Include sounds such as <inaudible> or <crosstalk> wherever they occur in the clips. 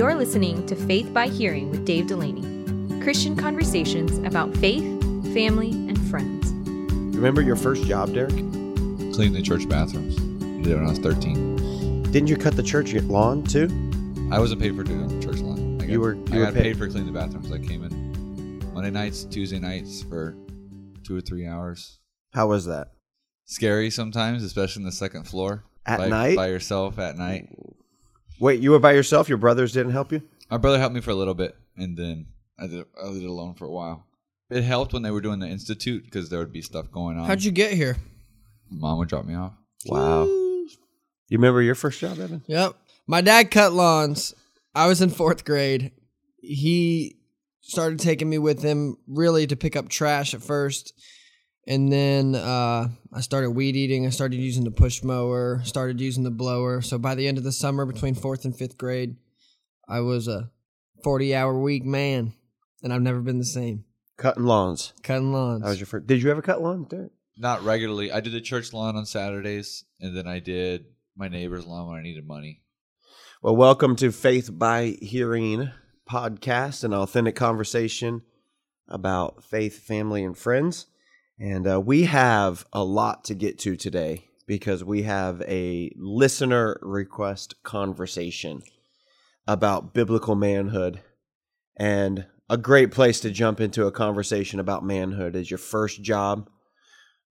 You're listening to Faith by Hearing with Dave Delaney Christian conversations about faith, family, and friends. Remember your first job, Derek? Cleaning the church bathrooms. Did it when I was 13. Didn't you cut the church lawn too? I wasn't paid for doing the church lawn. I got, You were- you I were got paid. paid. for cleaning the bathrooms. I came in Monday nights, Tuesday nights for two or three hours. How was that? Scary sometimes, especially in the second floor. At by, night? By yourself at night. Wait, you were by yourself? Your brothers didn't help you? My brother helped me for a little bit, and then I did, I did it alone for a while. It helped when they were doing the institute because there would be stuff going on. How'd you get here? Mom would drop me off. Wow. You remember your first job, Evan? Yep. My dad cut lawns. I was in fourth grade. He started taking me with him really to pick up trash at first. And then uh, I started weed eating. I started using the push mower, started using the blower. So by the end of the summer, between fourth and fifth grade, I was a 40 hour week man. And I've never been the same. Cutting lawns. Cutting lawns. That was your first. Did you ever cut lawns, Derek? Not regularly. I did the church lawn on Saturdays, and then I did my neighbor's lawn when I needed money. Well, welcome to Faith by Hearing podcast, an authentic conversation about faith, family, and friends. And uh, we have a lot to get to today because we have a listener request conversation about biblical manhood. And a great place to jump into a conversation about manhood is your first job.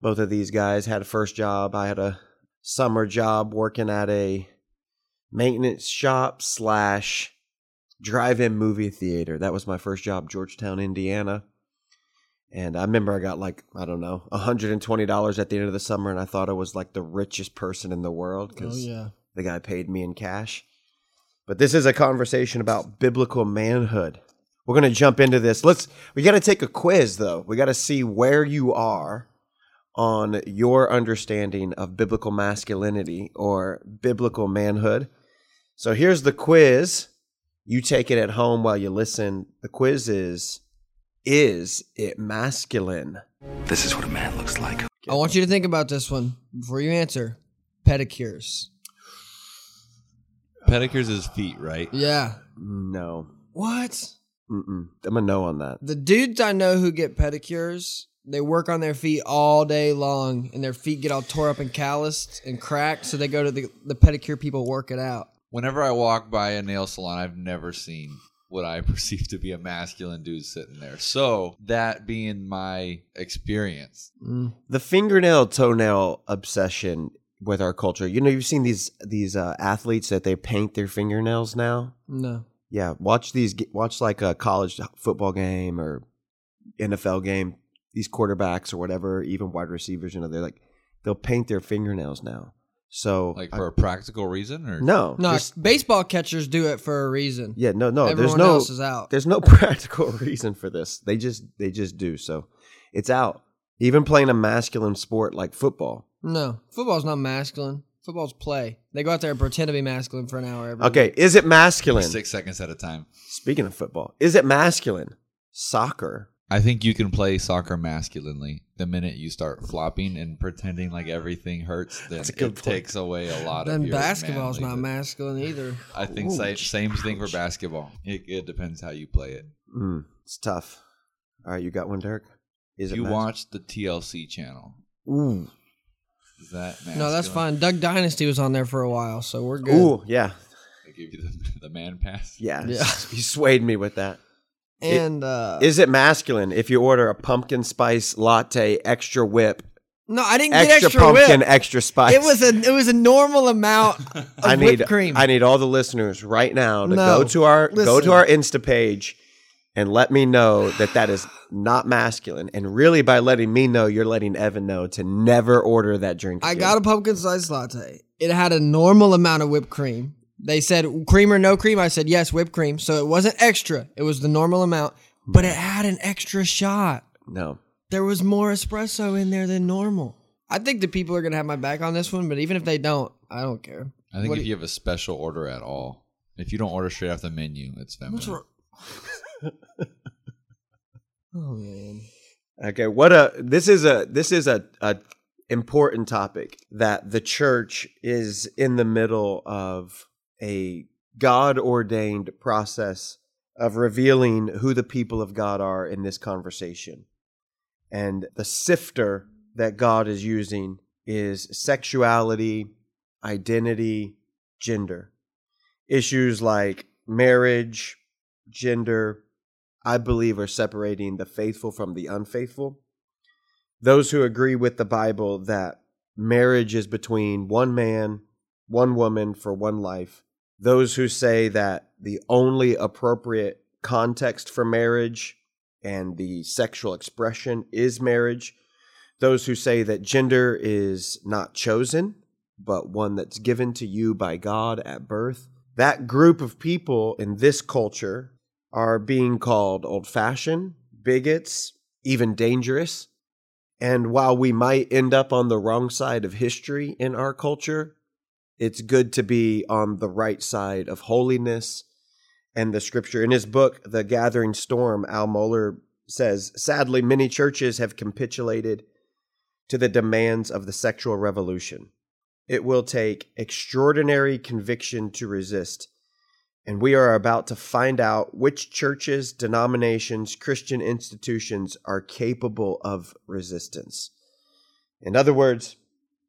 Both of these guys had a first job. I had a summer job working at a maintenance shop slash drive-in movie theater. That was my first job, Georgetown, Indiana. And I remember I got like I don't know, hundred and twenty dollars at the end of the summer, and I thought I was like the richest person in the world oh, because yeah. the guy paid me in cash. But this is a conversation about biblical manhood. We're going to jump into this. Let's we got to take a quiz though. We got to see where you are on your understanding of biblical masculinity or biblical manhood. So here's the quiz. You take it at home while you listen. The quiz is is it masculine? This is what a man looks like. I want you to think about this one before you answer. Pedicures. Pedicures is feet, right? Yeah. No. What? Mm-mm. I'm a no on that. The dudes I know who get pedicures, they work on their feet all day long, and their feet get all tore up and calloused and cracked. So they go to the the pedicure people work it out. Whenever I walk by a nail salon, I've never seen what I <laughs> perceive to be a masculine dude sitting there. So that being my experience, the fingernail toenail obsession with our culture. You know, you've seen these these uh, athletes that they paint their fingernails now. No. Yeah, watch these. Watch like a college football game or NFL game. These quarterbacks or whatever, even wide receivers. You know, they're like they'll paint their fingernails now. So like for a practical reason, or no, No, just- baseball catchers do it for a reason. yeah, no, no. Everyone there's no else is out. there's no <laughs> practical reason for this. They just they just do. So it's out. Even playing a masculine sport like football. No, football's not masculine. Football's play. They go out there and pretend to be masculine for an hour every Okay, is it masculine? six seconds at a time. Speaking of football, is it masculine? Soccer. I think you can play soccer masculinely. The minute you start flopping and pretending like everything hurts, then That's a it good point. takes away a lot of Then your basketball's not manlyhood. masculine either. I think Ooh, same, same thing for basketball. It, it depends how you play it. Mm, it's tough. All right, you got one, Derek. Is If it you mas- watch the TLC channel, Ooh, is that No, that's fine. Duck Dynasty was on there for a while, so we're good. ooh, yeah, They give you the, <laughs> the man pass. yeah. Yeah. <laughs> You swayed me with that. And uh, Is it masculine if you order a pumpkin spice latte, extra whip, no, I didn't get extra, extra, pumpkin, whip. extra spice? It was a it was a normal amount <laughs> of I need whipped cream. I need all the listeners right now to No, go to our go to our Insta page and let me know that that is not masculine. And really, by letting me know, you're letting Evan know to never order that drink. I got a pumpkin spice latte. It had a normal amount of whipped cream. They said cream or no cream. I said yes, whipped cream. So it wasn't extra. It was the normal amount, but it had an extra shot. no. There was more espresso in there than normal. I think the people are gonna have my back on this one, but even if they don't, I don't care. I think What if do you have a special order at all, if you don't order straight off the menu, it's feminine. What's wrong? <laughs> oh man. Okay, what a this is a this is a, a important topic that the church is in the middle of a God ordained process of revealing who the people of God are in this conversation. And the sifter that God is using is sexuality, identity, gender. Issues like marriage, gender, I believe are separating the faithful from the unfaithful. Those who agree with the Bible that marriage is between one man, one woman for one life. Those who say that the only appropriate context for marriage and the sexual expression is marriage. Those who say that gender is not chosen, but one that's given to you by God at birth. That group of people in this culture are being called old fashioned, bigots, even dangerous. And while we might end up on the wrong side of history in our culture, it's good to be on the right side of holiness and the scripture. In his book, The Gathering Storm, Al Mohler says sadly, many churches have capitulated to the demands of the sexual revolution. It will take extraordinary conviction to resist. And we are about to find out which churches, denominations, Christian institutions are capable of resistance. In other words,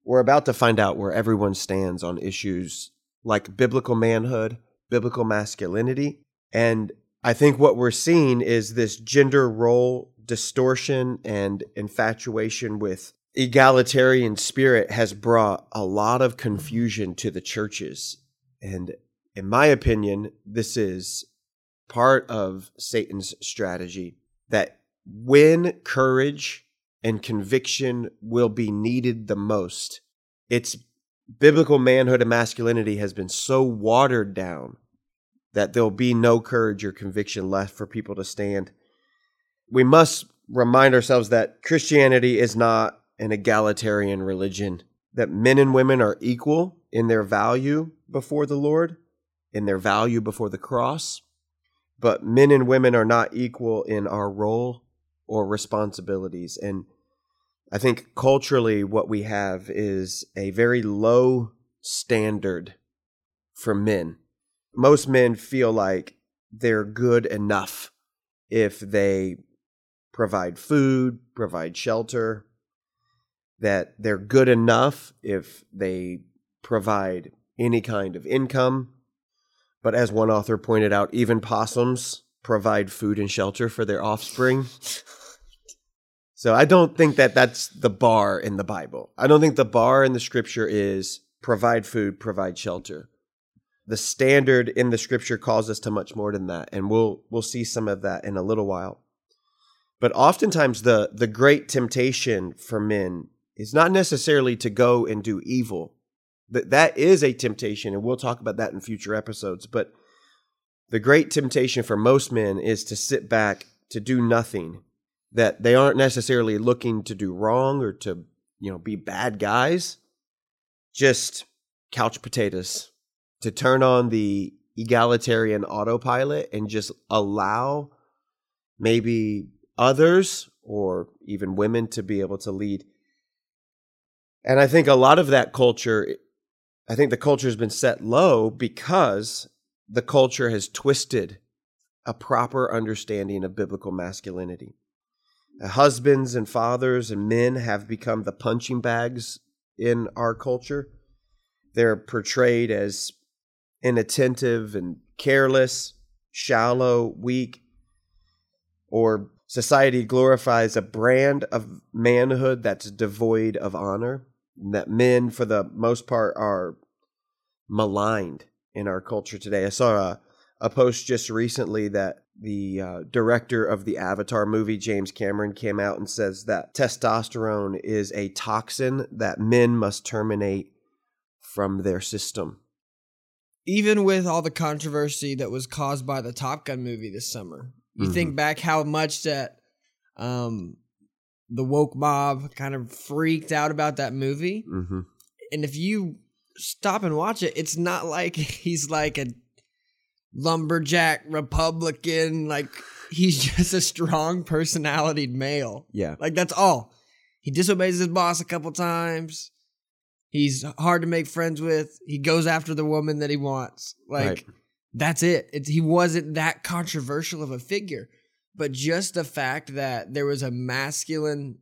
we're about to find out where everyone stands on issues like biblical manhood, biblical masculinity. And I think what we're seeing is this gender role distortion and infatuation with egalitarian spirit has brought a lot of confusion to the churches. And in my opinion, this is part of Satan's strategy that when courage and conviction will be needed the most, its biblical manhood and masculinity has been so watered down that there'll be no courage or conviction left for people to stand. We must remind ourselves that Christianity is not an egalitarian religion, that men and women are equal in their value before the Lord, in their value before the cross, but men and women are not equal in our role or responsibilities. And I think culturally, what we have is a very low standard for men. Most men feel like they're good enough if they provide food, provide shelter, that they're good enough if they provide any kind of income. But as one author pointed out, even possums provide food and shelter for their offspring. <laughs> so I don't think that that's the bar in the Bible. I don't think the bar in the scripture is provide food, provide shelter. The standard in the scripture calls us to much more than that, and we'll we'll see some of that in a little while. But oftentimes the the great temptation for men is not necessarily to go and do evil. That that is a temptation, and we'll talk about that in future episodes. But the great temptation for most men is to sit back, to do nothing. That they aren't necessarily looking to do wrong or to, you know, be bad guys. Just couch potatoes. To turn on the egalitarian autopilot and just allow maybe others or even women to be able to lead. And I think a lot of that culture, I think the culture has been set low because the culture has twisted a proper understanding of biblical masculinity. Husbands and fathers and men have become the punching bags in our culture. They're portrayed as inattentive and careless, shallow, weak, or society glorifies a brand of manhood that's devoid of honor and that men, for the most part, are maligned in our culture today. I saw a, a post just recently that the uh, director of the Avatar movie, James Cameron, came out and says that testosterone is a toxin that men must terminate from their system. Even with all the controversy that was caused by the Top Gun movie this summer, you Mhm. think back how much that um, the woke mob kind of freaked out about that movie. Mm-hmm. And if you stop and watch it, it's not like <laughs> he's like a lumberjack Republican. Like he's <laughs> just a strong personality male. Yeah. Like that's all. He disobeys his boss a couple times. He's hard to make friends with. He goes after the woman that he wants. Like Right. That's it. It's, he wasn't that controversial of a figure. But just the fact that there was a masculine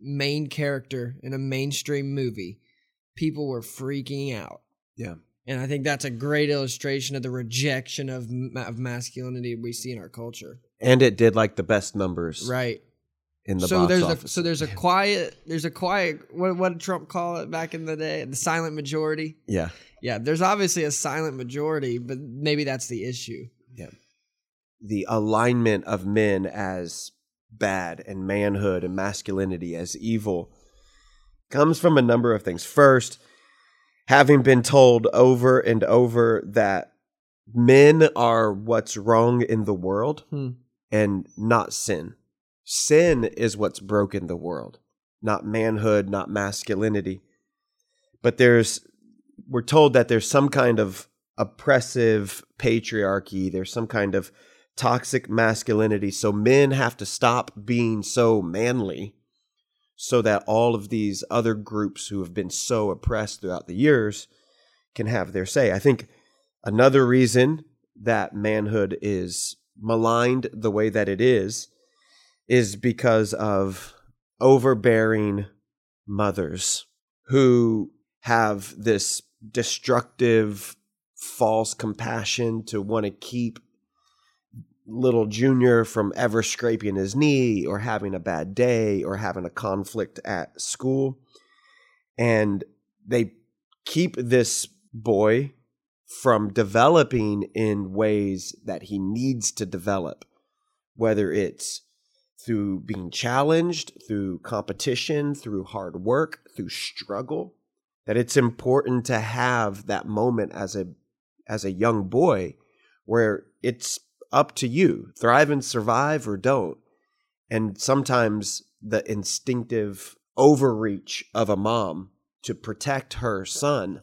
main character in a mainstream movie, people were freaking out. Yeah. And I think that's a great illustration of the rejection of, of masculinity we see in our culture. And it did like the best numbers Right. in the so there's office. a so there's a quiet there's a quiet what what did Trump call it back in the day the silent majority yeah. yeah there's obviously a silent majority but maybe that's the issue Yeah, the alignment of men as bad and manhood and masculinity as evil comes from a number of things. First, having been told over and over that men are what's wrong in the world Hmm. and not sin. Sin is what's broken the world, not manhood, not masculinity. But there's, we're told that there's some kind of oppressive patriarchy, there's some kind of toxic masculinity. So men have to stop being so manly so that all of these other groups who have been so oppressed throughout the years can have their say. I think another reason that manhood is maligned the way that it is is because of overbearing mothers who have this destructive false compassion to want to keep little junior from ever scraping his knee or having a bad day or having a conflict at school. And they keep this boy from developing in ways that he needs to develop whether it's through being challenged through competition through hard work through struggle that it's important to have that moment as a as a young boy where it's up to you thrive and survive or don't. And sometimes the instinctive overreach of a mom to protect her son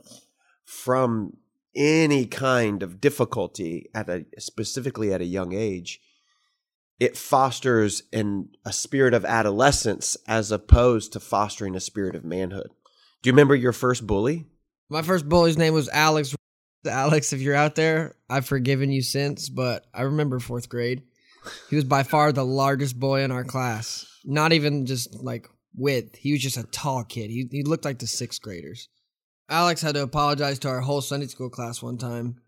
from any kind of difficulty at a specifically at a young age it fosters in a spirit of adolescence as opposed to fostering a spirit of manhood. Do you remember your first bully? My first bully's name was Alex <laughs> Alex if you're out there I've forgiven you since but I remember 4th grade. He was by far the largest boy in our class. Not even just like width. He was just a tall kid. He he looked like the 6th graders. Alex had to apologize to our whole Sunday school class one time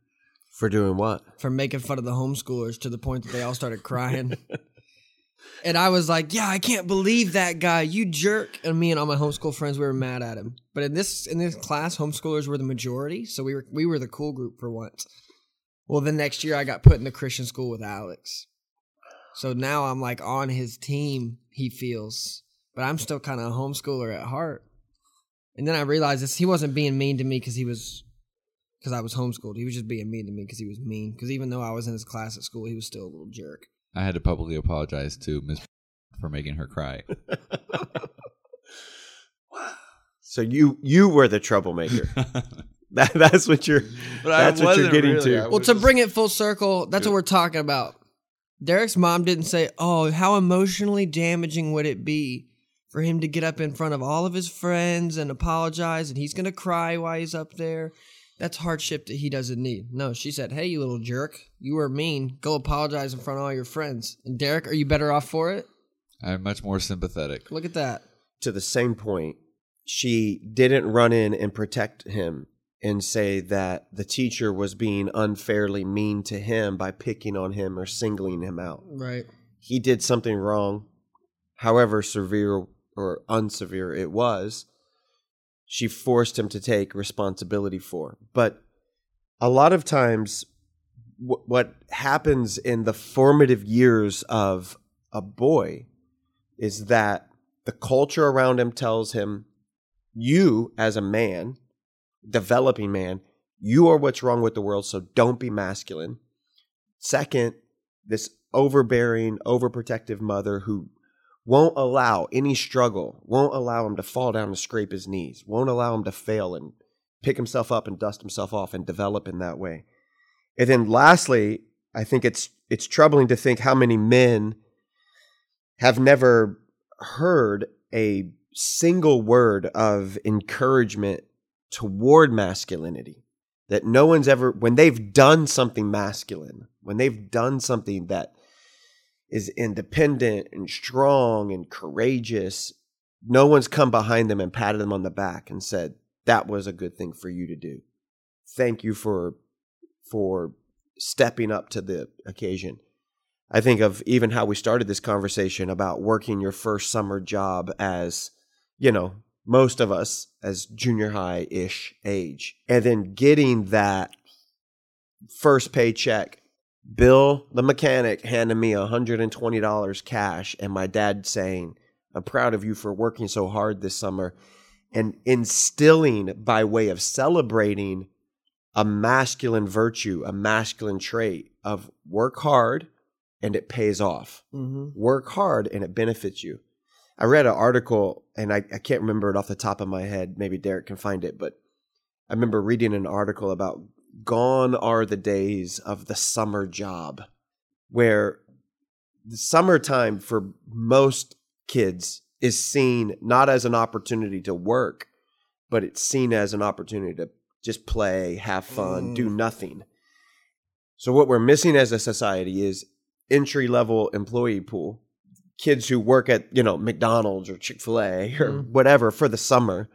for doing what? for making fun of the homeschoolers to the point that they all started crying. <laughs> and I was like, "Yeah, I can't believe that guy, you jerk!" And me and all my homeschool friends we were mad at him. But in this in this class, homeschoolers were the majority, so we were we were the cool group for once. Well, the next year I got put in the Christian school with Alex, so now I'm like on his team. He feels, but I'm still kind of a homeschooler at heart. And then I realized this: he wasn't being mean to me because he was because I was homeschooled. He was just being mean to me because he was mean. Because even though I was in his class at school, he was still a little jerk. I had to publicly apologize to Miss for making her cry. <laughs> so you you were the troublemaker <laughs> that, that's what you're But that's what you're getting really. to Well, to bring it full circle, that's what we're talking about. Derek's mom didn't say, "Oh, how emotionally damaging would it be for him to get up in front of all of his friends and apologize, and he's gonna cry while he's up there." That's hardship that he doesn't need. No, she said, "Hey, you little jerk, you were mean. Go apologize in front of all your friends." And Derek, are you better off for it? I'm much more sympathetic. Look at that. to the same point she didn't run in and protect him and say that the teacher was being unfairly mean to him by picking on him or singling him out Right. he did something wrong however severe or unsevere it was she forced him to take responsibility for. But a lot of times wh- what happens in the formative years of a boy is that the culture around him tells him you as a man developing man you are what's wrong with the world so don't be masculine. Second this overbearing overprotective mother who won't allow any struggle won't allow him to fall down and scrape his knees won't allow him to fail and pick himself up and dust himself off and develop in that way. And then lastly i think it's it's troubling to think how many men have never heard a single word of encouragement toward masculinity that no one's ever when they've done something masculine, when they've done something that is independent and strong and courageous, no one's come behind them and patted them on the back and said, "That was a good thing for you to do. Thank you for for stepping up to the occasion." I think of even how we started this conversation about working your first summer job as, you know, most of us as junior high ish age, and then getting that first paycheck. Bill, the mechanic, handed me $120 cash, and my dad saying, I'm proud of you for working so hard this summer, and instilling by way of celebrating a masculine virtue, a masculine trait of work hard and it pays off. Mm-hmm. Work hard and it benefits you. I read an article and I, I can't remember it off the top of my head. Maybe Derek can find it, but I remember reading an article about gone are the days of the summer job, where the summertime for most kids is seen not as an opportunity to work, but it's seen as an opportunity to just play, have fun, Mm. do nothing. So what we're missing as a society is entry level employee pool. Kids who work at, you know, McDonald's or Chick-fil-A or Mm. whatever for the summer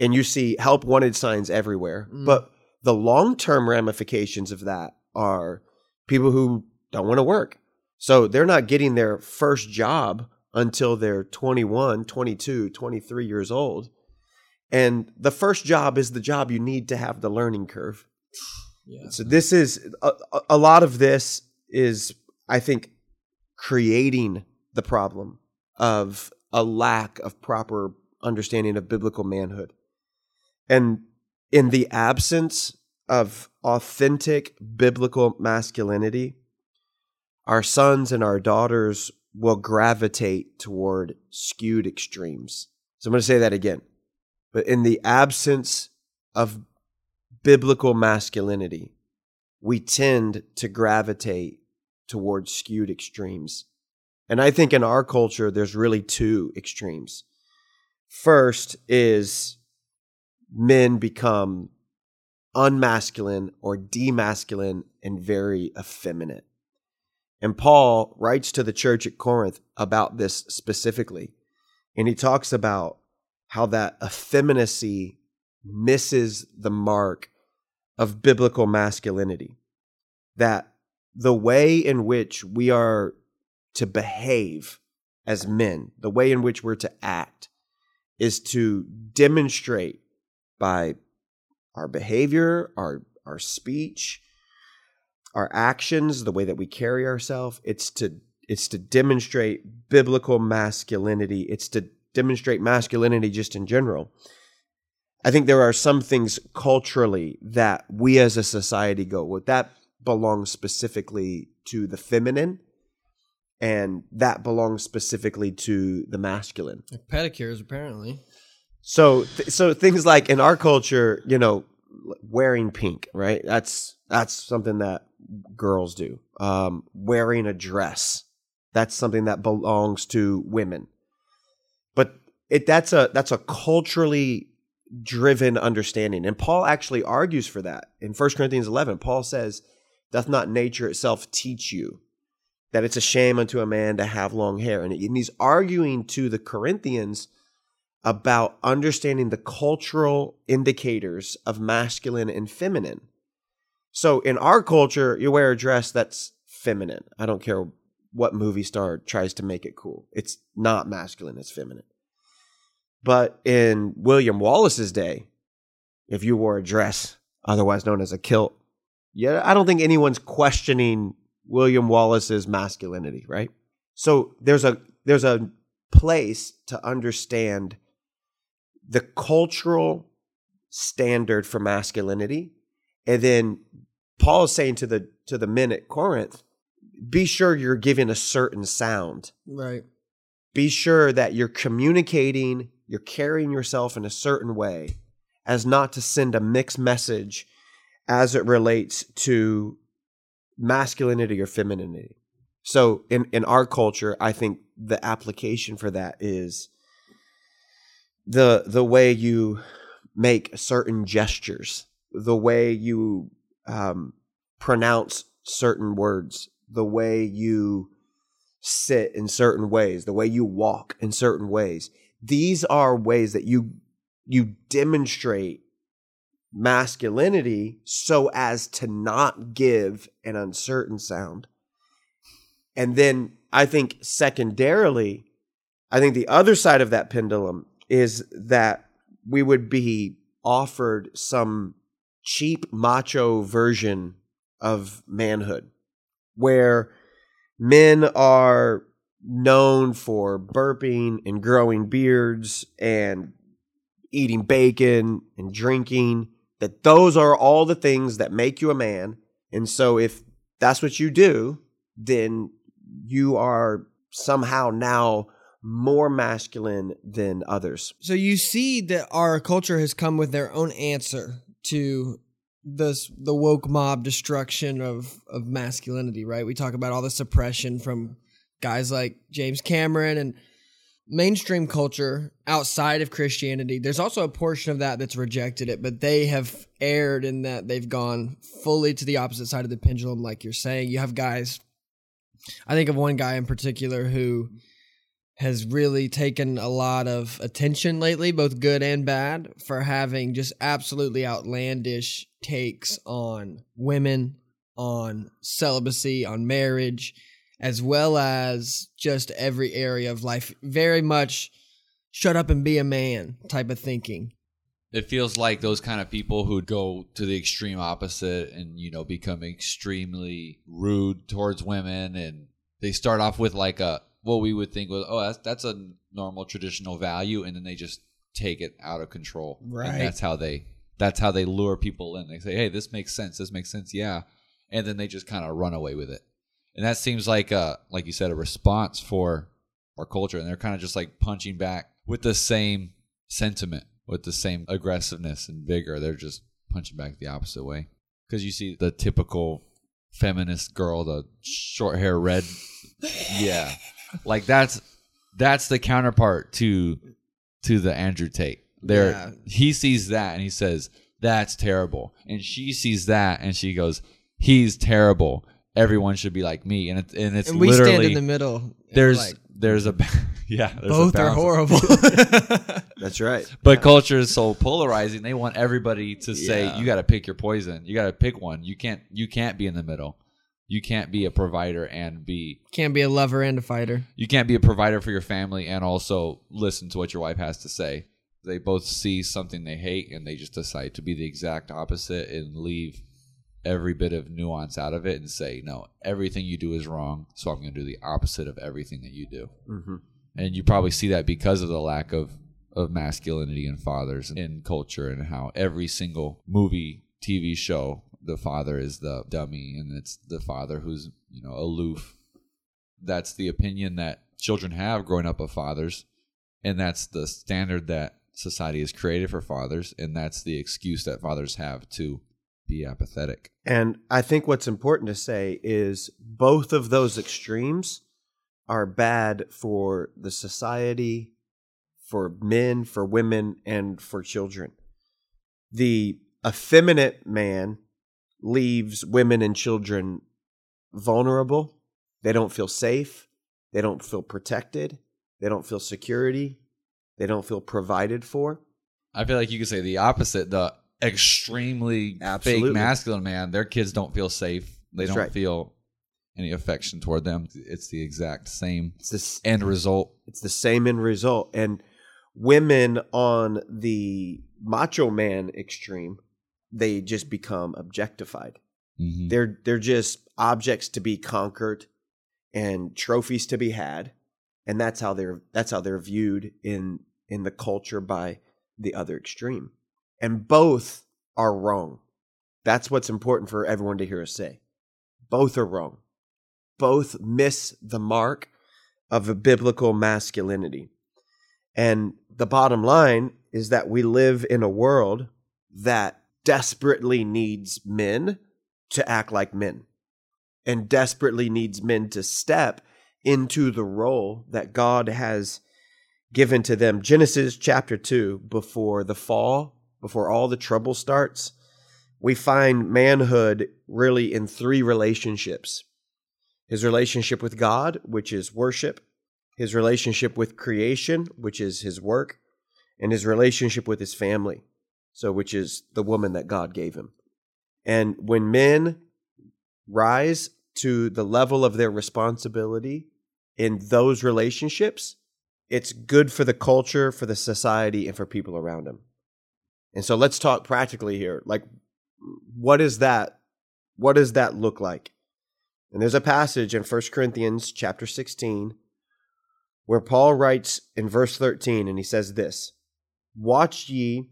and you see help wanted signs everywhere. Mm. But the long-term ramifications of that are people who don't want to work. So they're not getting their first job until they're 21, 22, 23 years old. And the first job is the job you need to have the learning curve. Yeah. So this is a- a lot of this is I think creating the problem of a lack of proper understanding of biblical manhood. And in the absence of authentic biblical masculinity, our sons and our daughters will gravitate toward skewed extremes. So I'm going to say that again. But in the absence of biblical masculinity, we tend to gravitate towards skewed extremes. And I think in our culture, there's really two extremes. First is men become unmasculine or demasculine and very effeminate. And Paul writes to the church at Corinth about this specifically. And he talks about how that effeminacy misses the mark of biblical masculinity. That the way in which we are to behave as men, the way in which we're to act, is to demonstrate by our behavior, our, our speech, our actions, the way that we carry ourselves. It's to it's to demonstrate biblical masculinity. It's to demonstrate masculinity just in general. I think there are some things culturally that we as a society go, well, that belongs specifically to the feminine, and that belongs specifically to the masculine. Like pedicures, apparently. So, th- so things like in our culture, you know, wearing pink, right? That's that's something that girls do. Um, wearing a dress, that's something that belongs to women. But it that's a that's a culturally driven understanding, and Paul actually argues for that in 1 Corinthians eleven. Paul says, "Doth not nature itself teach you?" That it's a shame unto a man to have long hair. And he's arguing to the Corinthians about understanding the cultural indicators of masculine and feminine. So in our culture, you wear a dress that's feminine. I don't care what movie star tries to make it cool. It's not masculine, it's feminine. But in William Wallace's day, if you wore a dress, otherwise known as a kilt, yeah, I don't think anyone's questioning William Wallace's masculinity, right? So there's a there's a place to understand the cultural standard for masculinity and then paul is saying to the to the men at corinth be sure you're giving a certain sound Right. be sure that you're communicating you're carrying yourself in a certain way as not to send a mixed message as it relates to masculinity or femininity so in in our culture i think the application for that is the the way you make certain gestures the way you um, pronounce certain words, the way you sit in certain ways, the way you walk in certain ways. These are ways that you you demonstrate masculinity so as to not give an uncertain sound. And then I think secondarily, I think the other side of that pendulum is that we would be offered some cheap macho version of manhood where men are known for burping and growing beards and eating bacon and drinking that those are all the things that make you a man. And so if that's what you do then you are somehow now more masculine than others So you see that our culture has come with their own answer to this the woke mob destruction of of masculinity, right? We talk about all the suppression from guys like James Cameron and mainstream culture outside of Christianity. There's also a portion of that that's rejected it, but they have erred in that they've gone fully to the opposite side of the pendulum like you're saying. You have guys I think of one guy in particular who has really taken a lot of attention lately, both good and bad, for having just absolutely outlandish takes on women, on celibacy, on marriage, as well as just every area of life. Very much shut up and be a man type of thinking. It feels like those kind of people who go to the extreme opposite and you know become extremely rude towards women, and they start off with like a what we would think was oh that's that's a normal traditional value, and then they just take it out of control. Right. And that's how they that's how they lure people in. They say, hey, this makes sense. This makes sense. Yeah, and then they just kind of run away with it. And that seems like a like you said a response for our culture, and they're kind of just like punching back with the same sentiment with the same aggressiveness and vigor. They're just punching back the opposite way. Because you see the typical feminist girl, the short hair, red. <laughs> yeah, like that's that's the counterpart to to the Andrew Tate. There, Yeah. he sees that and he says that's terrible, and she sees that and she goes, "He's terrible. Everyone should be like me." And it, and it's and we literally stand in the middle. there's like, there's a <laughs> yeah there's a both are horrible. <laughs> that's right But culture is so polarizing. They want everybody to say Yeah. you got to pick your poison. You got to pick one. You can't you can't be in the middle. You can't be a provider and be Can't be a lover and a fighter. you can't be a provider for your family and also listen to what your wife has to say. They both see something they hate and they just decide to be the exact opposite and leave every bit of nuance out of it and say, "No, everything you do is wrong, so I'm going to do the opposite of everything that you do." hmm and you probably see that because of the lack of of masculinity in fathers in culture and how every single movie tv show the father is the dummy and it's the father who's you know aloof that's the opinion that children have growing up of fathers and that's the standard that society has created for fathers and that's the excuse that fathers have to be apathetic And I think what's important to say is both of those extremes are bad for the society, for men, for women, and for children. The effeminate man leaves women and children vulnerable. They don't feel safe. They don't feel protected. They don't feel security. They don't feel provided for. I feel like you could say the opposite. The extremely Absolutely. fake masculine man, their kids don't feel safe. They That's don't right. feel any affection toward them. It's the exact same It's this end result. It's the same end result. And women on the macho man extreme, they just become objectified. Mhm. They're they're just objects to be conquered and trophies to be had. And that's how they're that's how they're viewed in in the culture by the other extreme. And both are wrong. That's what's important for everyone to hear us say. Both are wrong. Both miss the mark of a biblical masculinity. And the bottom line is that we live in a world that desperately needs men to act like men and desperately needs men to step into the role that God has given to them. Genesis chapter 2, before the fall, before all the trouble starts, we find manhood really in three relationships his relationship with God, which is worship, his relationship with creation, which is his work, and his relationship with his family, so which is the woman that God gave him. And when men rise to the level of their responsibility in those relationships, it's good for the culture, for the society, and for people around them. And so let's talk practically here. Like, what is that? What does that look like? And there's a passage in 1 Corinthians chapter 16 where Paul writes in verse 13, and he says this Watch ye,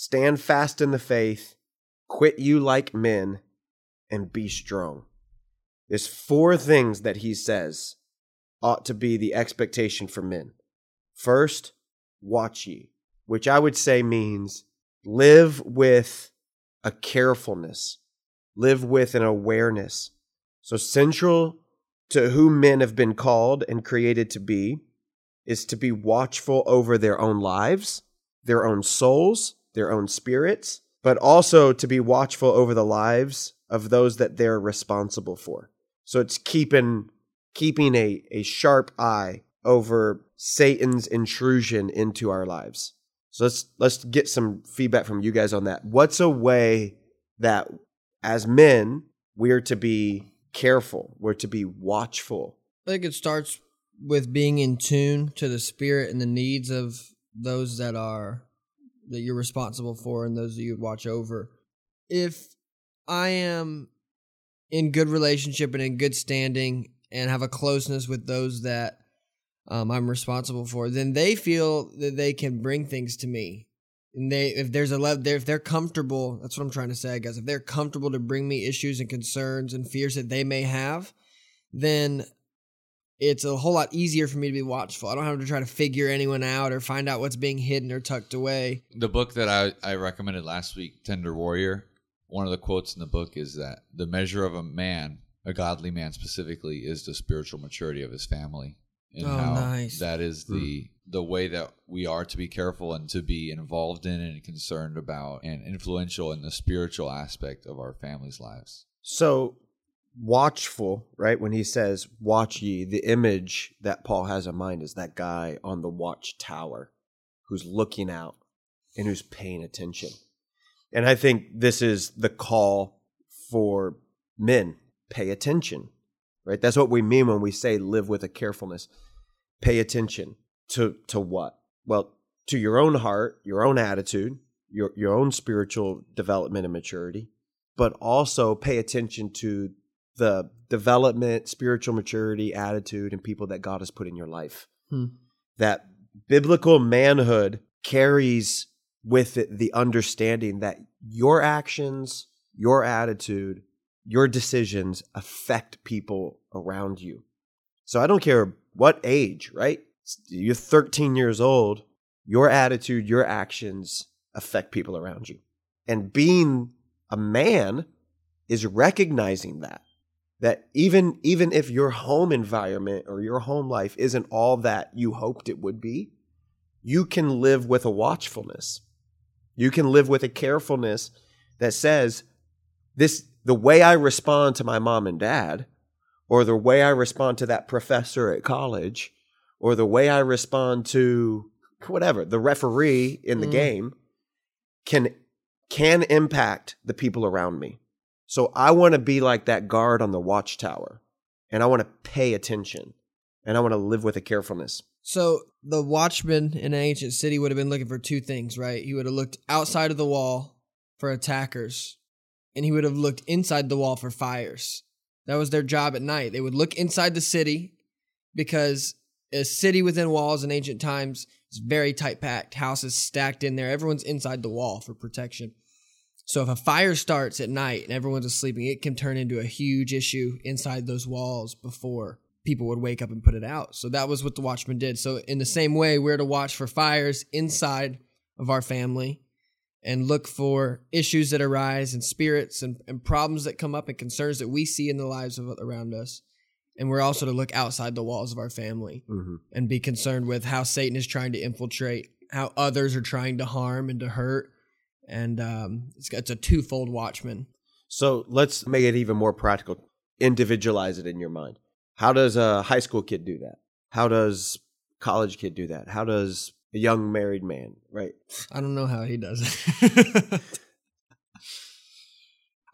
stand fast in the faith, quit you like men, and be strong. There's four things that he says ought to be the expectation for men. First, watch ye, which I would say means live with a carefulness, live with an awareness. So, central to who men have been called and created to be is to be watchful over their own lives, their own souls, their own spirits, but also to be watchful over the lives of those that they're responsible for. So it's keeping keeping a, a sharp eye over Satan's intrusion into our lives. So let's let's get some feedback from you guys on that. What's a way that as men we're to be careful, we're to be watchful. I think it starts with being in tune to the spirit and the needs of those that are that you're responsible for and those that you would watch over. If I am in good relationship and in good standing and have a closeness with those that um, I'm responsible for, then they feel that they can bring things to me. And they, if there's a level, if they're comfortable, that's what I'm trying to say, guys. If they're comfortable to bring me issues and concerns and fears that they may have, then it's a whole lot easier for me to be watchful. I don't have to try to figure anyone out or find out what's being hidden or tucked away. The book that I, I recommended last week, Tender Warrior, one of the quotes in the book is that the measure of a man, a godly man specifically, is the spiritual maturity of his family. And Oh, how nice. that is the hmm. the way that we are to be careful and to be involved in and concerned about and influential in the spiritual aspect of our families' lives. So watchful, right? When he says watch ye, the image that Paul has in mind is that guy on the watchtower who's looking out and who's paying attention. And I think this is the call for men pay attention, right? That's what we mean when we say live with a carefulness. Pay attention to, to what? Well, to your own heart, your own attitude, your, your own spiritual development and maturity, but also pay attention to the development, spiritual maturity, attitude, and people that God has put in your life. Hmm. That biblical manhood carries with it the understanding that your actions, your attitude, your decisions affect people around you. So I don't care what age, right? You're 13 years old, your attitude, your actions affect people around you. And being a man is recognizing that that even even if your home environment or your home life isn't all that you hoped it would be, you can live with a watchfulness. You can live with a carefulness that says this the way I respond to my mom and dad or the way I respond to that professor at college or the way I respond to whatever, the referee in the Mm. game can can impact the people around me. So I want to be like that guard on the watchtower and I want to pay attention and I want to live with a carefulness. So the watchman in an ancient city would have been looking for two things, right? He would have looked outside of the wall for attackers, and he would have looked inside the wall for fires. That was their job at night. They would look inside the city because a city within walls in ancient times is very tight packed, houses stacked in there. Everyone's inside the wall for protection. So if a fire starts at night and everyone's sleeping, it can turn into a huge issue inside those walls before people would wake up and put it out. So that was what the watchman did. So in the same way, we're to watch for fires inside of our family and look for issues that arise and spirits and, and problems that come up and concerns that we see in the lives of around us. And we're also to look outside the walls of our family Mm-hmm. and be concerned with how Satan is trying to infiltrate, how others are trying to harm and to hurt, and um, it's it's a twofold Watchman. So let's make it even more practical. Individualize it in your mind. How does a high school kid do that? How does college kid do that? How does a young married man, right? I don't know how he does it. <laughs>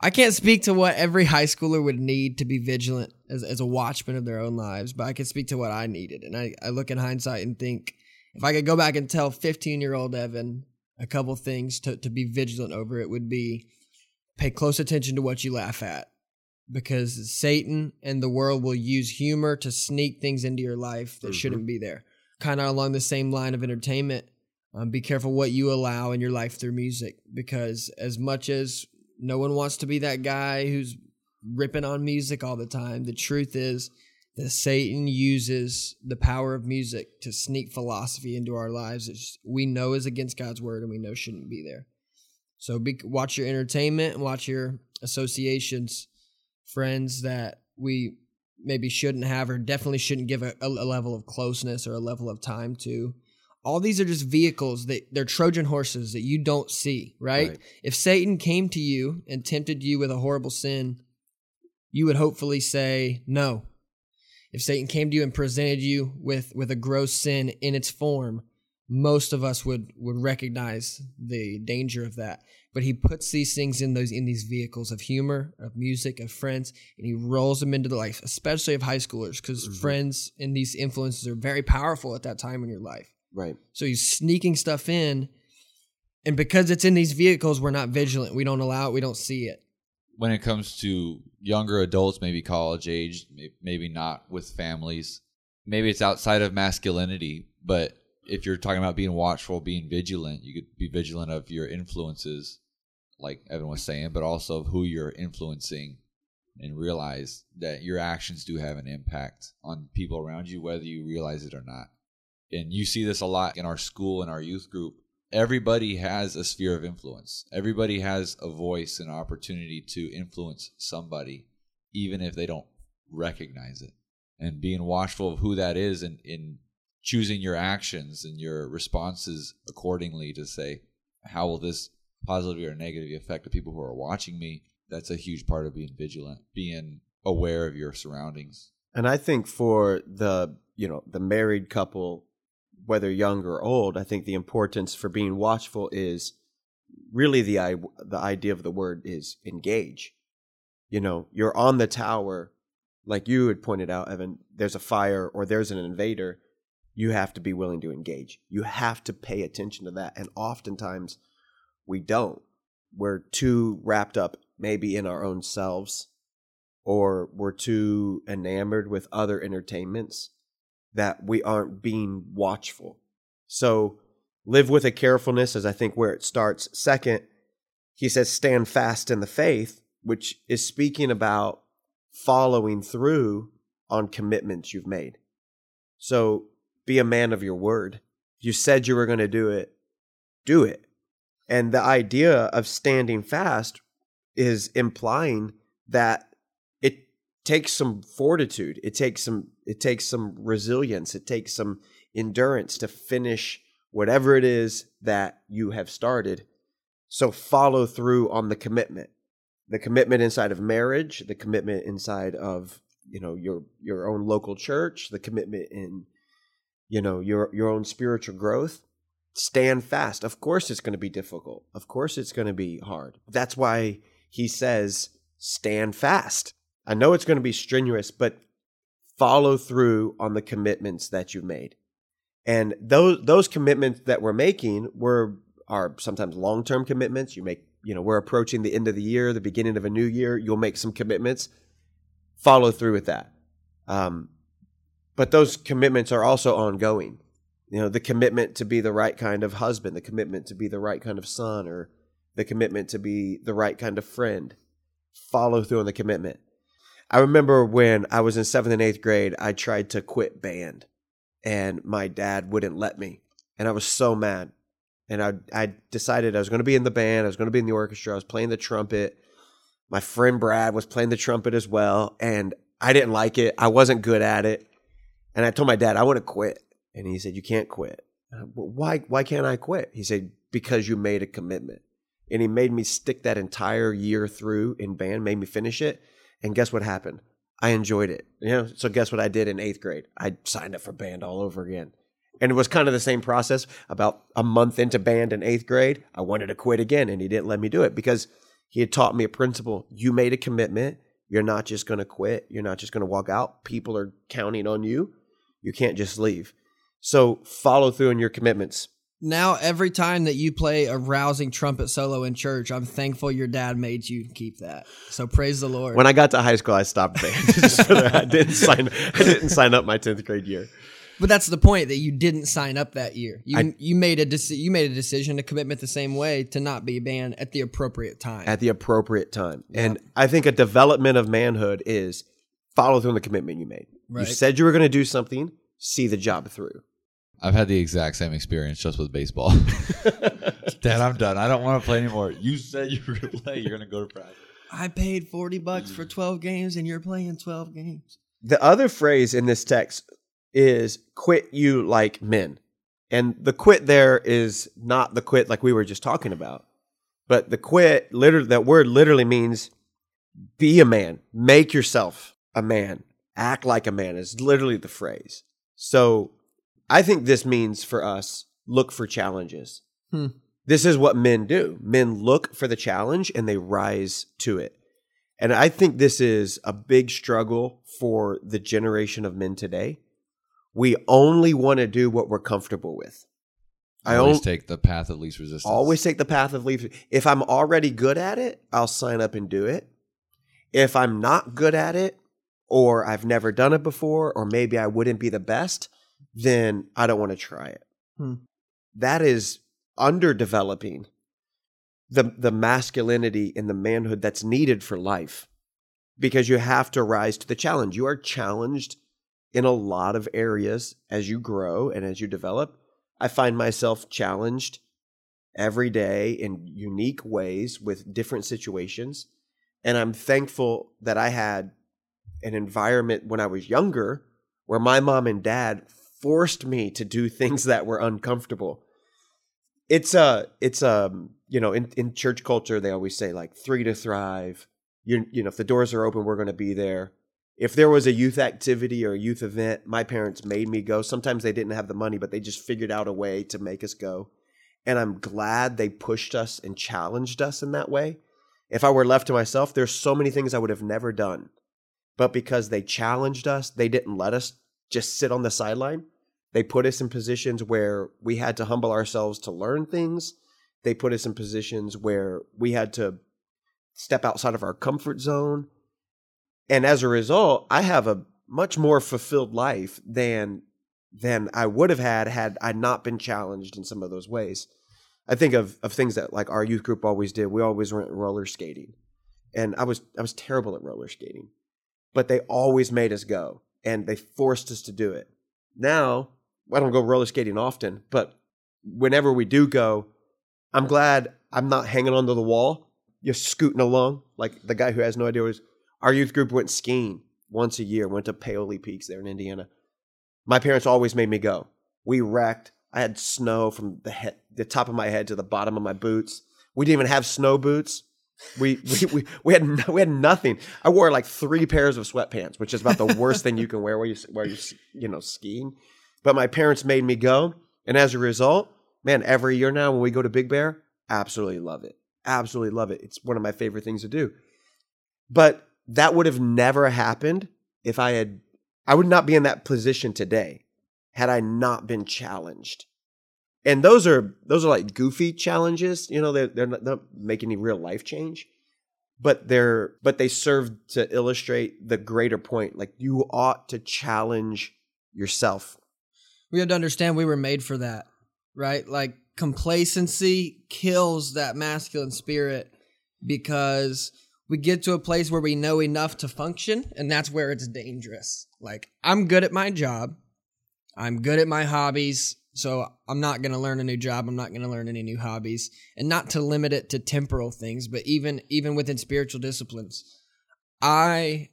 I can't speak to what every high schooler would need to be vigilant as, as a watchman of their own lives, but I can speak to what I needed. And I, I look in hindsight and think if I could go back and tell 15 year old Evan a couple things to, to be vigilant over, it would be pay close attention to what you laugh at because Satan and the world will use humor to sneak things into your life that Mhm. shouldn't be there. Kind of along the same line of entertainment, um, be careful what you allow in your life through music because as much as no one wants to be that guy who's ripping on music all the time, the truth is that Satan uses the power of music to sneak philosophy into our lives that we know is against God's word and we know shouldn't be there. So be, watch your entertainment and watch your associations, friends that we maybe shouldn't have or definitely shouldn't give a, a level of closeness or a level of time to. All these are just vehicles that they're Trojan horses that you don't see, right? Right. If Satan came to you and tempted you with a horrible sin, you would hopefully say no. If Satan came to you and presented you with with a gross sin in its form, most of us would would recognize the danger of that. But he puts these things in those in these vehicles of humor, of music, of friends, and he rolls them into the life, especially of high schoolers, because Mhm. friends and these influences are very powerful at that time in your life. Right. So he's sneaking stuff in, and because it's in these vehicles, we're not vigilant. We don't allow it. We don't see it. When it comes to younger adults, maybe college age, maybe not with families, maybe it's outside of masculinity. But if you're talking about being watchful, being vigilant, you could be vigilant of your influences, like Evan was saying, but also of who you're influencing and realize that your actions do have an impact on people around you, whether you realize it or not. And you see this a lot in our school and our youth group everybody has a sphere of influence. Everybody has a voice and opportunity to influence somebody, even if they don't recognize it. And being watchful of who that is and in choosing your actions and your responses accordingly to say, how will this positively or negatively affect the people who are watching me? That's a huge part of being vigilant, being aware of your surroundings. And I think for the you know the married couple, whether young or old, I think the importance for being watchful is really the the idea of the word is engage. You know, you're on the tower, like you had pointed out, Evan. There's a fire or there's an invader. You have to be willing to engage. You have to pay attention to that, and oftentimes we don't. We're too wrapped up maybe in our own selves or we're too enamored with other entertainments that we aren't being watchful. So live with a carefulness as I think where it starts. Second, he says stand fast in the faith, which is speaking about following through on commitments you've made. So be a man of your word. You said you were going to do it, do it. And the idea of standing fast is implying that it takes some fortitude it takes some it takes some resilience. It takes some endurance to finish whatever it is that you have started. So follow through on the commitment. The commitment inside of marriage the commitment inside of you know your your own local church the commitment in you know your your own spiritual growth. Stand fast. Of course it's going to be difficult. Of course it's going to be hard. That's why he says stand fast. I know it's going to be strenuous, but follow through on the commitments that you've made. And those those commitments that we're making were are sometimes long-term commitments. You make, you know, we're approaching the end of the year, the beginning of a new year, you'll make some commitments. Follow through with that. Um, but those commitments are also ongoing. You know, the commitment to be the right kind of husband, the commitment to be the right kind of son, or the commitment to be the right kind of friend. Follow through on the commitment. I remember when I was in seventh and eighth grade, I tried to quit band, and my dad wouldn't let me, and I was so mad. And I I decided I was going to be in the band, I was going to be in the orchestra, I was playing the trumpet. My friend Brad was playing the trumpet as well, and I didn't like it. I wasn't good at it, and I told my dad I want to quit, and he said you can't quit. And "Well, why why can't I quit? He said because you made a commitment. and he made me stick that entire year through in band, made me finish it. And guess what happened? I enjoyed it. You know, so guess what I did in eighth grade? I signed up for band all over again. And it was kind of the same process. About a month into band in eighth grade, I wanted to quit again, and he didn't let me do it because he had taught me a principle. You made a commitment. You're not just going to quit. You're not just going to walk out. People are counting on you. You can't just leave. So follow through on your commitments. Now, every time that you play a rousing trumpet solo in church, I'm thankful your dad made you keep that. So praise the Lord. When I got to high school, I stopped band. <laughs> Just for that. I didn't sign. I didn't sign up my tenth grade year. but that's the point that you didn't sign up that year. You I- you made a deci- you made a decision, a commitment the same way to not be banned at the appropriate time. at the appropriate time. And I think a development of manhood is follow through on the commitment you made. Right. You said you were going to do something, see the job through. I've had the exact same experience just with baseball. <laughs> Dad, I'm done. I don't want to play anymore. You said you were going to play. You're going to go to practice. I paid 40 bucks for mm. 12 games and you're playing 12 games. The other phrase in this text is quit you like men. And the quit there is not the quit like we were just talking about. But the quit literally that word literally means be a man, make yourself a man, act like a man is literally the phrase. So I think this means for us look for challenges. Hmm. This is what men do. Men look for the challenge and they rise to it. And I think this is a big struggle for the generation of men today. We only want to do what we're comfortable with. I I always take the path of least resistance. always take the path of least. If I'm already good at it, I'll sign up and do it. If I'm not good at it, or I've never done it before, or maybe I wouldn't be the best, then I don't want to try it. Hmm. That is underdeveloping the the masculinity and the manhood that's needed for life, because you have to rise to the challenge. You are challenged in a lot of areas as you grow and as you develop. I find myself challenged every day in unique ways with different situations. And I'm thankful that I had an environment when I was younger where my mom and dad forced me to do <laughs> things that were uncomfortable. It's a, it's a, you know, in, in church culture, they always say like three to thrive. You, you know, if the doors are open, we're going to be there. If there was a youth activity or a youth event, my parents made me go. Sometimes they didn't have the money, but they just figured out a way to make us go. And I'm glad they pushed us and challenged us in that way. If I were left to myself, there's so many things I would have never done. But because they challenged us, they didn't let us just sit on the sideline. They put us in positions where we had to humble ourselves to learn things. They put us in positions where we had to step outside of our comfort zone. And as a result, I have a much more fulfilled life than than I would have had had I not been challenged in some of those ways. I think of of things that like our youth group always did. We always went roller skating. And I was I was terrible at roller skating. But they always made us go and they forced us to do it. Now, I don't go roller skating often, but whenever we do go, I'm glad I'm not hanging onto the wall, just scooting along like the guy who has no idea what is. Our youth group went skiing once a year, went to Paoli Peaks there in Indiana. My parents always made me go. We wrecked. I had snow from the head, the top of my head to the bottom of my boots. We didn't even have snow boots. We <laughs> we we, we had no- we had nothing. I wore like three pairs of sweatpants, which is about the worst thing you can wear while you while you you know skiing. But my parents made me go, and as a result, man, every year now when we go to Big Bear, absolutely love it. Absolutely love it. It's one of my favorite things to do. But that would have never happened if I had I would not be in that position today had I not been challenged. And those are those are like goofy challenges, you know, they're they're not, not making any real life change, but they're but they serve to illustrate the greater point. Like you ought to challenge yourself. We have to understand we were made for that, right? Like complacency kills that masculine spirit because we get to a place where we know enough to function, and that's where it's dangerous. Like, I'm good at my job, I'm good at my hobbies, so I'm not going to learn a new job, I'm not going to learn any new hobbies, and not to limit it to temporal things, but even even within spiritual disciplines. I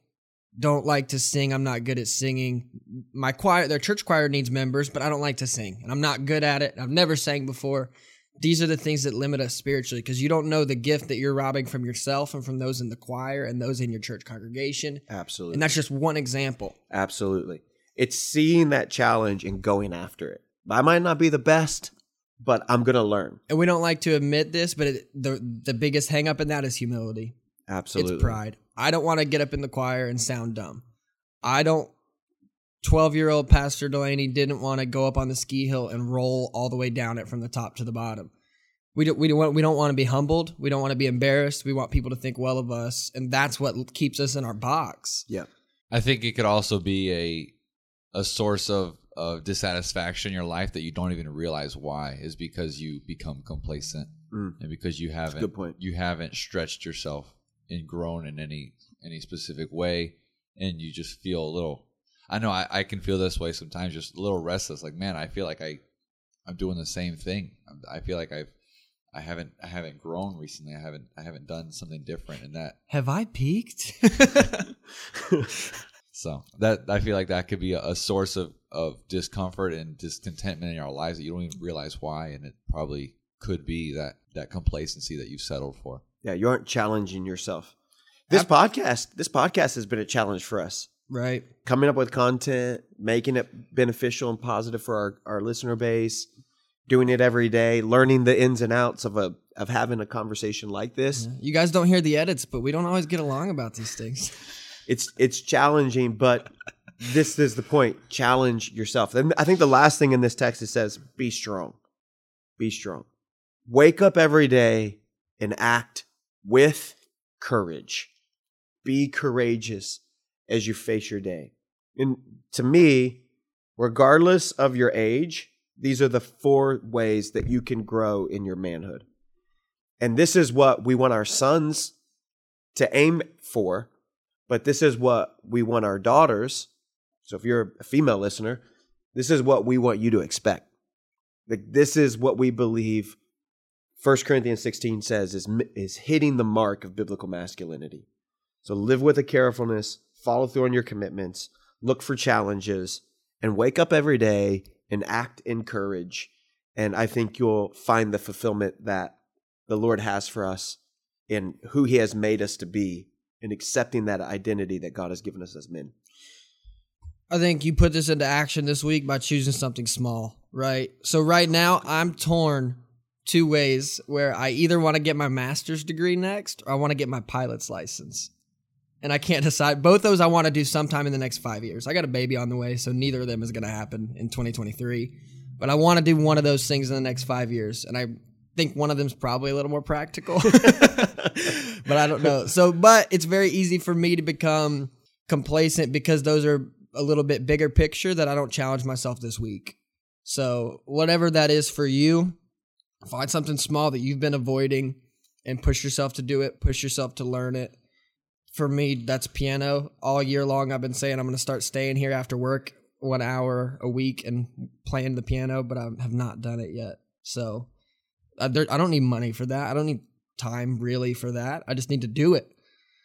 don't like to sing. I'm not good at singing. My choir, their church choir needs members, but I don't like to sing. And I'm not good at it. I've never sang before. these are the things that limit us spiritually because you don't know the gift that you're robbing from yourself and from those in the choir and those in your church congregation. Absolutely. And that's just one example. Absolutely. It's seeing that challenge and going after it. I might not be the best, but I'm going to learn. And we don't like to admit this, but it, the the biggest hang up in that is humility. Absolutely. It's pride. I don't want to get up in the choir and sound dumb. I don't 12 year old Pastor Delaney didn't want to go up on the ski hill and roll all the way down it from the top to the bottom. We don't, we don't want we don't want to be humbled. We don't want to be embarrassed. We want people to think well of us, and that's what keeps us in our box. Yeah. I think it could also be a a source of of dissatisfaction in your life that you don't even realize why is because you become complacent Mm. and because you haven't good point. you haven't stretched yourself and grown in any any specific way and you just feel a little I know I, I can feel this way sometimes just a little restless like man I feel like I I'm doing the same thing I feel like I've I haven't I haven't grown recently I haven't I haven't done something different in that Have I peaked? <laughs> <laughs> So that I feel like that could be a, a source of, of discomfort and discontentment in our lives that you don't even realize why, and it probably could be that that complacency that you've settled for. Yeah, you aren't challenging yourself. This podcast, this podcast has been a challenge for us. right. Coming up with content, making it beneficial and positive for our, our listener base, doing it every day, learning the ins and outs of a of having a conversation like this. You guys don't hear the edits, but we don't always get along about these things. <laughs> It's it's challenging, but this is the point. Challenge yourself. And I think the last thing in this text it says, be strong. Be strong. Wake up every day and act with courage. Be courageous as you face your day. And to me, regardless of your age, these are the four ways that you can grow in your manhood. And this is what we want our sons to aim for, but this is what we want our daughters. So if you're a female listener, this is what we want you to expect. Like this is what we believe 1 Corinthians 16 says is is hitting the mark of biblical masculinity. So live with a carefulness, follow through on your commitments, look for challenges, and wake up every day and act in courage. And I think you'll find the fulfillment that the Lord has for us in who He has made us to be and accepting that identity that God has given us as men. I think you put this into action this week by choosing something small, right? So right now I'm torn two ways where I either want to get my master's degree next or I want to get my pilot's license. And I can't decide. Both those I want to do sometime in the next five years. I got a baby on the way, so neither of them is going to happen in 2023. But I want to do one of those things in the next five years. And I think one of them's probably a little more practical. <laughs> but I don't know. So, but it's very easy for me to become complacent because those are a little bit bigger picture that I don't challenge myself this week. So, whatever that is for you, find something small that you've been avoiding and push yourself to do it, push yourself to learn it. For me, that's piano. All year long, I've been saying I'm going to start staying here after work one hour a week and playing the piano, but I have not done it yet. So, I, there, I don't need money for that. I don't need time really for that. I just need to do it.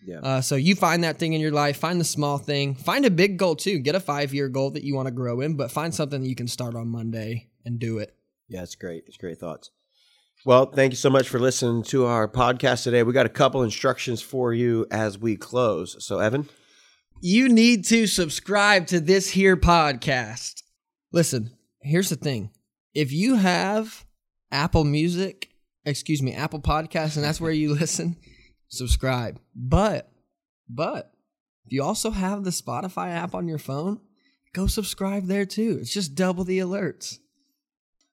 Yeah. Uh, so you find that thing in your life, find the small thing, find a big goal too. Get a five year goal that you want to grow in, but find something that you can start on Monday and do it. Yeah, it's great. It's great thoughts. Well, thank you so much for listening to our podcast today. We got a couple instructions for you as we close. So, Evan, You need to subscribe to this here podcast. Listen, here's the thing. If you have Apple Music, excuse me, Apple Podcasts, and that's where you <laughs> listen, subscribe. But, but if you also have the Spotify app on your phone, go subscribe there too. It's just double the alerts.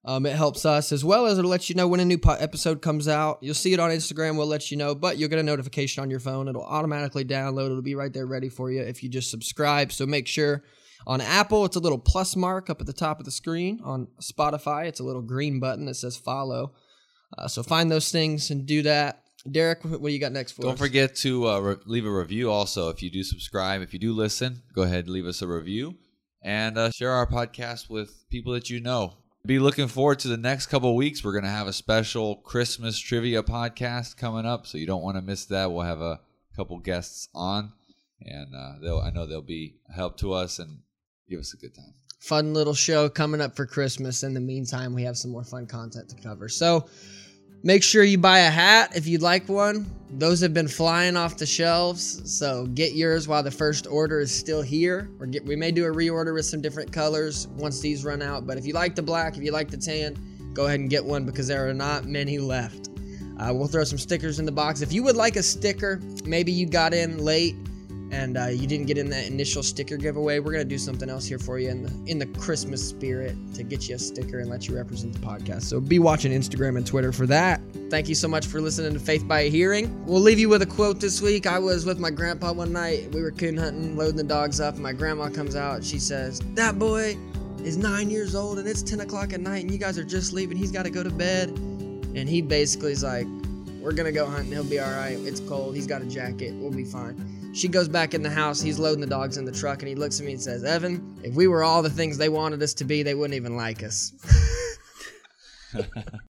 Um, it helps us as well as it'll let you know when a new po- episode comes out. You'll see it on Instagram. We'll let you know, but you'll get a notification on your phone. It'll automatically download. It'll be right there ready for you if you just subscribe. So make sure on Apple, it's a little plus mark up at the top of the screen. On Spotify, it's a little green button that says follow. Uh, so find those things and do that. Derek, what do you got next for us? Don't us? forget to uh, re- leave a review also. If you do subscribe, if you do listen, go ahead and leave us a review and uh, share our podcast with people that you know. Be looking forward to the next couple weeks. We're going to have a special Christmas trivia podcast coming up, so you don't want to miss that. We'll have a couple guests on, and uh, they'll, I know they'll be help to us and give us a good time. fun little show coming up for Christmas. In the meantime, we have some more fun content to cover. So make sure you buy a hat if you'd like one. Those have been flying off the shelves, so get yours while the first order is still here. Or get, we may do a reorder with some different colors once these run out. But if you like the black, if you like the tan, go ahead and get one because there are not many left. Uh, we'll throw some stickers in the box. If you would like a sticker, maybe you got in late and uh, you didn't get in that initial sticker giveaway, we're gonna do something else here for you in the in the Christmas spirit to get you a sticker and let you represent the podcast. So be watching Instagram and Twitter for that. Thank you so much for listening to Faith by Hearing. We'll leave you with a quote this week. I was with my grandpa one night. We were coon hunting, loading the dogs up. My grandma comes out. She says, "That boy is nine years old, and it's ten o'clock at night, and you guys are just leaving. He's got to go to bed." And he basically is like, "We're gonna go hunting. He'll be all right. It's cold. He's got a jacket. We'll be fine." She goes back in the house. He's loading the dogs in the truck, and he looks at me and says, Evan, if we were all the things they wanted us to be, they wouldn't even like us. <laughs> <laughs>